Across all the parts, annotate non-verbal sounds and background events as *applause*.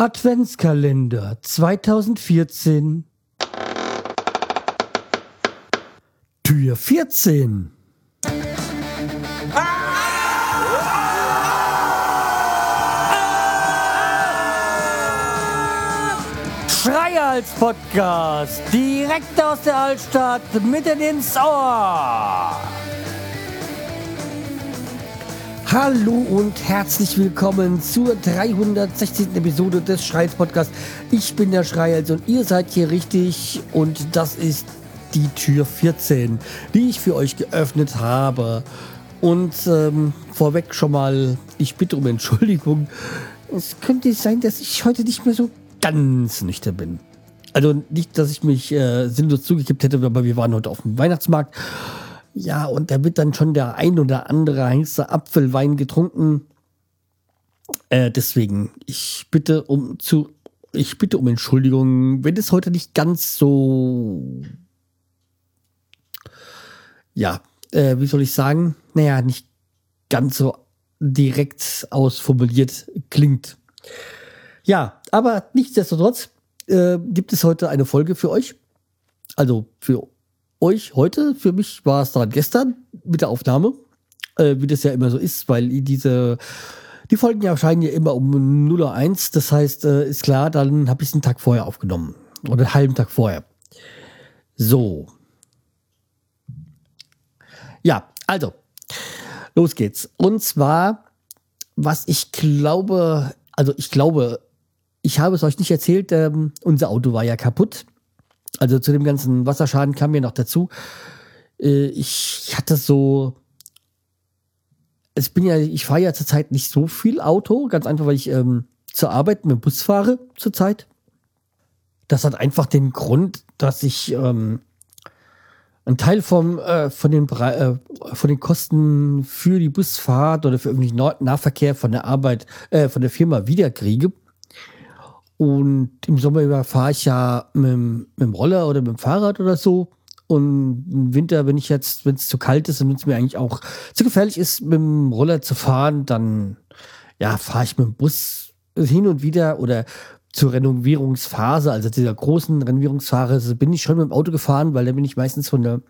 Adventskalender 2014 Tür 14 Schreihals Podcast direkt aus der Altstadt mitten ins Ohr. Hallo und herzlich willkommen zur 316. Episode des Schreihals Podcasts. Ich bin der Schreihals und ihr seid hier richtig und das ist die Tür 14, die ich für euch geöffnet habe. Und ähm, vorweg schon mal, ich bitte um Entschuldigung. Es könnte sein, dass ich heute nicht mehr so ganz nüchtern bin. Also nicht, dass ich mich äh, sinnlos zugekippt hätte, aber wir waren heute auf dem Weihnachtsmarkt. Ja, und da wird dann schon der ein oder andere heiße Apfelwein getrunken. Äh, deswegen, ich bitte um zu, ich bitte um Entschuldigung, wenn es heute nicht ganz so, ja, äh, wie soll ich sagen? Naja, nicht ganz so direkt ausformuliert klingt. Ja, aber nichtsdestotrotz äh, gibt es heute eine Folge für euch. Also für euch heute. Für mich war es dann gestern mit der Aufnahme, äh, wie das ja immer so ist, weil diese die Folgen ja erscheinen ja immer um 0.01 Das heißt, äh, ist klar, dann habe ich einen Tag vorher aufgenommen. Oder einen halben Tag vorher. So. Ja, also, los geht's. Und zwar, was ich glaube, also ich glaube, ich habe es euch nicht erzählt, ähm, unser Auto war ja kaputt. Also zu dem ganzen Wasserschaden kam mir noch dazu. Äh, ich hatte so. Es bin ja, ich fahre ja zurzeit nicht so viel Auto, ganz einfach, weil ich ähm, zur Arbeit mit dem Bus fahre zurzeit. Das hat einfach den Grund, dass ich ähm, einen Teil vom, äh, von, den, äh, von den Kosten für die Busfahrt oder für irgendwie Nahverkehr von der Arbeit, äh, von der Firma wiederkriege. Und im Sommer über fahre ich ja mit, mit, dem Roller oder mit dem Fahrrad oder so. Und im Winter, wenn ich jetzt, wenn es zu kalt ist und wenn es mir eigentlich auch zu gefährlich ist, mit dem Roller zu fahren, dann ja, fahre ich mit dem Bus hin und wieder oder zur Renovierungsphase, also dieser großen Renovierungsphase, bin ich schon mit dem Auto gefahren, weil da bin ich meistens von der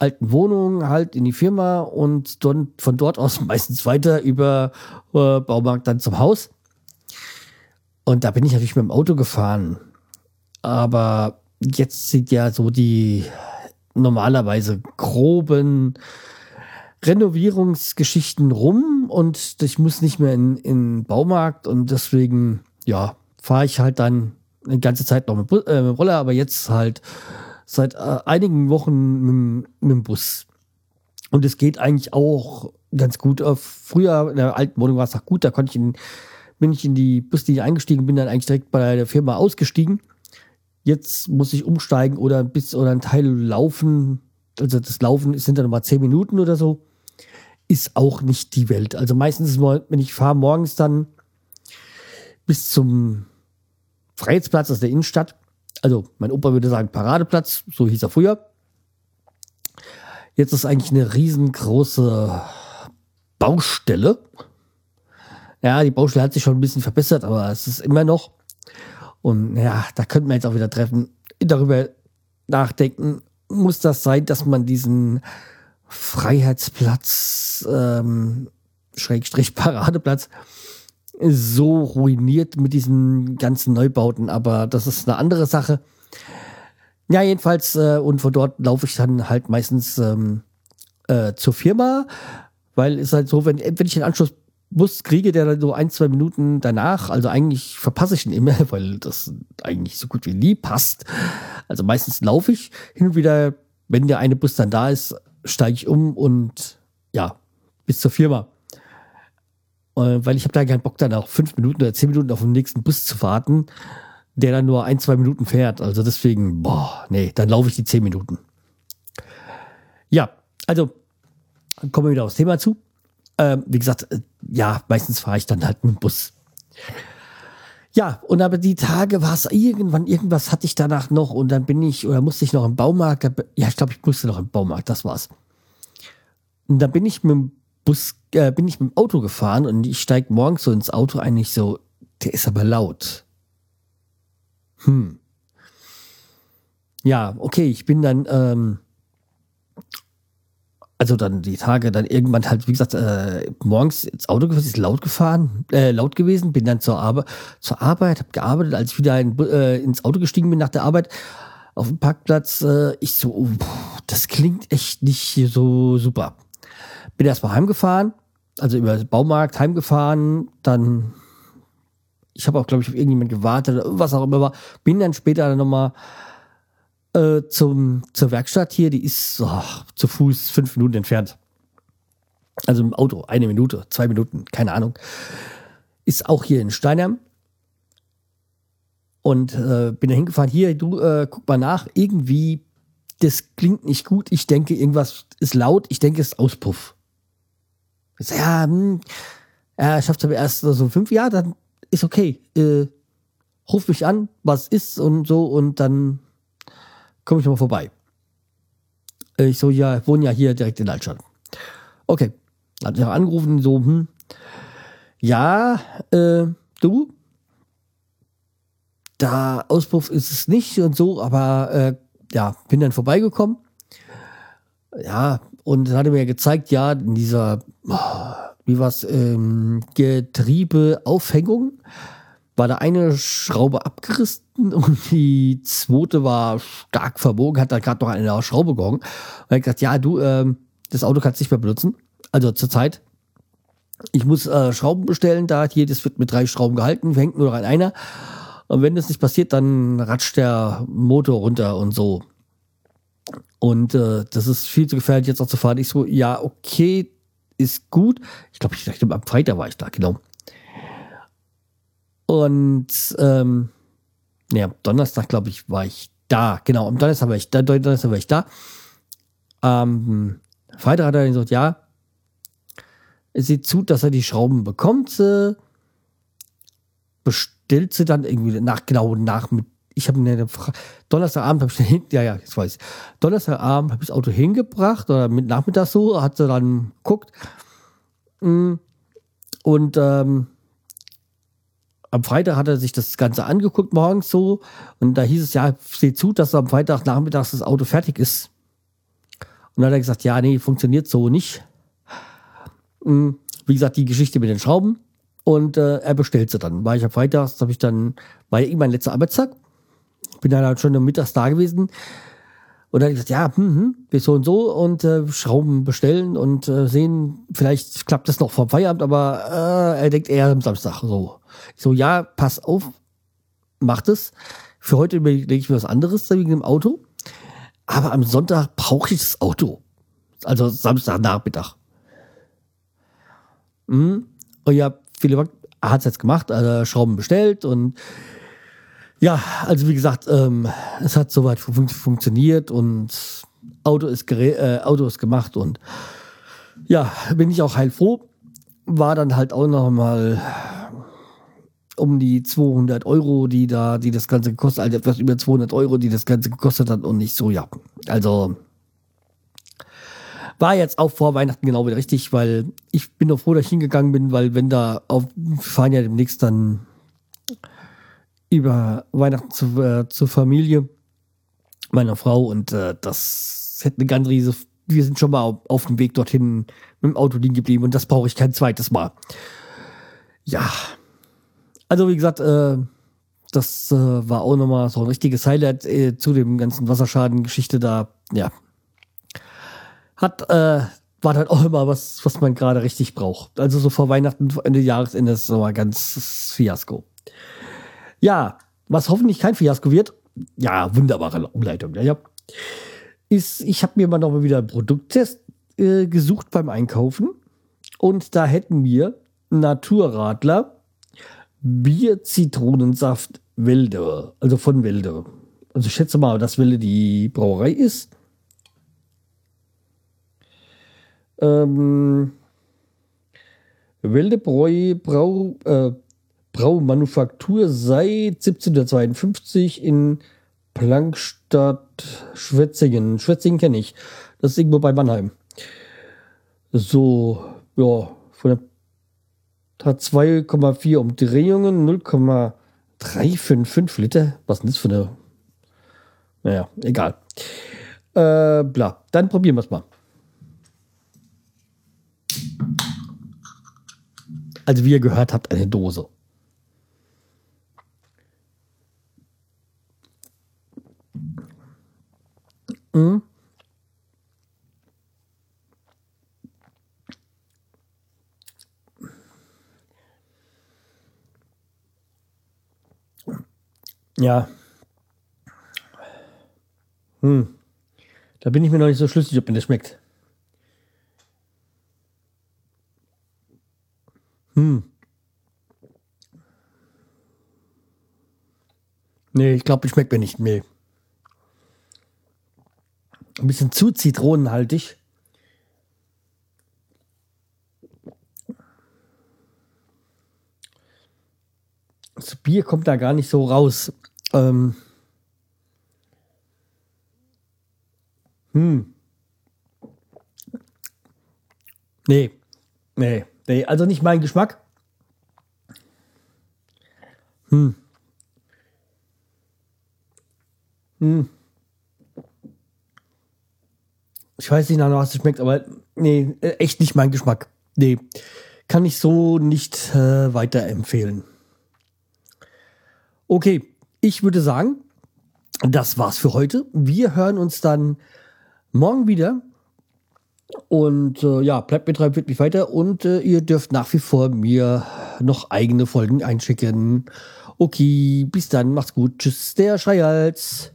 alten Wohnung halt in die Firma und dann von dort aus *laughs* meistens weiter über äh, Baumarkt dann zum Haus. Und da bin ich natürlich mit dem Auto gefahren. Aber jetzt sind ja so die normalerweise groben Renovierungsgeschichten rum und ich muss nicht mehr in, in Baumarkt und deswegen, ja, fahre ich halt dann eine ganze Zeit noch mit, äh, mit dem Roller, aber jetzt halt seit äh, einigen Wochen mit, mit, dem Bus. Und es geht eigentlich auch ganz gut. Früher in der alten Wohnung war es auch gut, da konnte ich in bin ich in die Buslinie eingestiegen, bin dann eigentlich direkt bei der Firma ausgestiegen. Jetzt muss ich umsteigen oder ein oder ein Teil laufen. Also das Laufen sind dann nochmal zehn Minuten oder so. Ist auch nicht die Welt. Also meistens, wenn ich fahre morgens dann bis zum Freiheitsplatz aus der Innenstadt. Also mein Opa würde sagen Paradeplatz, so hieß er früher. Jetzt ist eigentlich eine riesengroße Baustelle ja, die Baustelle hat sich schon ein bisschen verbessert, aber es ist immer noch. Und ja, da könnten wir jetzt auch wieder treffen, darüber nachdenken, muss das sein, dass man diesen Freiheitsplatz, ähm, Schrägstrich *laughs* Paradeplatz, so ruiniert mit diesen ganzen Neubauten, aber das ist eine andere Sache. Ja, jedenfalls, äh, und von dort laufe ich dann halt meistens ähm, äh, zur Firma, weil es halt so, wenn, wenn ich den Anschluss Bus kriege, der dann so ein, zwei Minuten danach, also eigentlich verpasse ich ihn immer, *laughs* weil das eigentlich so gut wie nie passt. Also meistens laufe ich hin und wieder, wenn der eine Bus dann da ist, steige ich um und ja, bis zur Firma. Äh, weil ich habe da keinen Bock, dann auch fünf Minuten oder zehn Minuten auf den nächsten Bus zu warten, der dann nur ein, zwei Minuten fährt. Also deswegen, boah, nee, dann laufe ich die zehn Minuten. Ja, also kommen wir wieder aufs Thema zu. Ähm, wie gesagt, äh, ja, meistens fahre ich dann halt mit dem Bus. Ja, und aber die Tage war es irgendwann, irgendwas hatte ich danach noch und dann bin ich, oder musste ich noch im Baumarkt, ja, ich glaube, ich musste noch im Baumarkt, das war's. Und dann bin ich mit dem Bus, äh, bin ich mit dem Auto gefahren und ich steige morgens so ins Auto eigentlich so, der ist aber laut. hm. Ja, okay, ich bin dann, ähm, also dann die Tage dann irgendwann halt, wie gesagt, äh, morgens ins Auto gefahren, ist laut gefahren, äh, laut gewesen, bin dann zur Arbeit, zur Arbeit, habe gearbeitet, als ich wieder in, äh, ins Auto gestiegen bin nach der Arbeit auf dem Parkplatz, äh, ich so, oh, das klingt echt nicht so super. Bin erstmal heimgefahren, also über den Baumarkt heimgefahren, dann, ich habe auch, glaube ich, auf irgendjemand gewartet, was auch immer war, bin dann später nochmal äh, zum, zur Werkstatt hier, die ist oh, zu Fuß fünf Minuten entfernt. Also im Auto, eine Minute, zwei Minuten, keine Ahnung. Ist auch hier in Steinheim. Und äh, bin da hingefahren, hier, du äh, guck mal nach, irgendwie, das klingt nicht gut. Ich denke, irgendwas ist laut, ich denke, es ist Auspuff. Ich sag, ja, hm, er schafft aber erst so fünf Jahre, dann ist okay. Äh, ruf mich an, was ist und so und dann komme ich nochmal vorbei. Ich so, ja, wohne ja hier direkt in Altstadt. Okay. Hat mich auch angerufen, so, hm, ja, äh, du, da Auspuff ist es nicht und so, aber äh, ja, bin dann vorbeigekommen. Ja, und dann hat er mir gezeigt, ja, in dieser, wie was, ähm, Getriebeaufhängung war da eine Schraube abgerissen *laughs* und die zweite war stark verbogen, hat da gerade noch eine Schraube gehangen. Und hat gesagt, ja, du, ähm, das Auto kannst nicht mehr benutzen. Also zurzeit. Ich muss äh, Schrauben bestellen, da jedes wird mit drei Schrauben gehalten, hängt nur noch an einer. Und wenn das nicht passiert, dann ratscht der Motor runter und so. Und äh, das ist viel zu gefährlich, jetzt auch zu fahren. Ich so, ja, okay, ist gut. Ich glaube, ich dachte, am Freitag war ich da, genau. Und ähm, ja, Donnerstag, glaube ich, war ich da. Genau, am Donnerstag war ich da. Donnerstag war ich da. Am Freitag hat er gesagt, ja, es sieht zu, dass er die Schrauben bekommt. Äh, bestellt sie dann irgendwie nach, genau nach mit. Ich habe eine Frage. Donnerstagabend habe ich hin, ja, ja, jetzt weiß. Donnerstagabend habe ich das Auto hingebracht oder mit Nachmittag so, hat sie dann geguckt. Mm, und ähm, am Freitag hat er sich das Ganze angeguckt, morgens so. Und da hieß es, ja, seht zu, dass am Freitag nachmittags das Auto fertig ist. Und dann hat er gesagt, ja, nee, funktioniert so nicht. Hm, wie gesagt, die Geschichte mit den Schrauben. Und äh, er bestellt sie dann. War ich am Freitag, habe ich dann, war ja eh mein letzter Arbeitstag. Bin dann halt schon mittags da gewesen. Und dann habe gesagt, ja, hm, hm, wir so und so und äh, Schrauben bestellen und äh, sehen, vielleicht klappt das noch vor Feierabend, aber äh, er denkt eher am Samstag so. Ich so, ja, pass auf, macht es. Für heute überlege ich mir was anderes wegen dem Auto. Aber am Sonntag brauche ich das Auto. Also Samstagnachmittag. Mhm. Und ja, viele hat es jetzt gemacht, also Schrauben bestellt und ja, also wie gesagt, ähm, es hat soweit fun funktioniert und Auto ist, äh, Auto ist gemacht und ja, bin ich auch heilfroh. War dann halt auch noch mal um die 200 Euro, die da, die das Ganze gekostet, also etwas über 200 Euro, die das Ganze gekostet hat und nicht so, ja. Also war jetzt auch vor Weihnachten genau wieder richtig, weil ich bin noch froh, dass ich hingegangen bin, weil wenn da auf, fahren ja demnächst dann über Weihnachten zu, äh, zur Familie meiner Frau und äh, das hätte eine ganz riesige, wir sind schon mal auf, auf dem Weg dorthin mit dem Auto liegen geblieben und das brauche ich kein zweites Mal. Ja, also wie gesagt, äh, das äh, war auch nochmal so ein richtiges Highlight äh, zu dem ganzen Wasserschaden-Geschichte da. Ja, hat äh, war dann auch immer was, was man gerade richtig braucht. Also so vor Weihnachten, Ende Jahresende so ein ganz Fiasko. Ja, was hoffentlich kein Fiasko wird, ja, wunderbare Umleitung, ja, ja. ist, ich habe mir mal noch mal wieder einen Produkttest äh, gesucht beim Einkaufen und da hätten wir Naturradler Bier Zitronensaft Welde, also von Welde. Also ich schätze mal, dass Welde die Brauerei ist. Ähm, Welde Bräu, Brau, äh, Braumanufaktur seit 1752 in Plankstadt, Schwetzingen. Schwetzingen kenne ich. Das ist irgendwo bei Mannheim. So, ja, von der hat 2,4 Umdrehungen, 355 Liter? Was ist denn das für eine. Naja, egal. Äh, bla. Dann probieren wir es mal. Also, wie ihr gehört habt, eine Dose. Mhm. Ja. Hm. Da bin ich mir noch nicht so schlüssig, ob mir das schmeckt. Hm. Nee, ich glaube, ich schmeckt mir nicht mehr. Ein bisschen zu zitronenhaltig. Das Bier kommt da gar nicht so raus. Ähm. Hm. Nee. Nee. Nee. Also nicht mein Geschmack. Hm. Hm. Ich weiß nicht nach was es schmeckt, aber nee, echt nicht mein Geschmack. Nee. Kann ich so nicht äh, weiterempfehlen. Okay, ich würde sagen, das war's für heute. Wir hören uns dann morgen wieder. Und äh, ja, bleibt mit drei wirklich weiter und äh, ihr dürft nach wie vor mir noch eigene Folgen einschicken. Okay, bis dann, macht's gut. Tschüss, der Schreihals.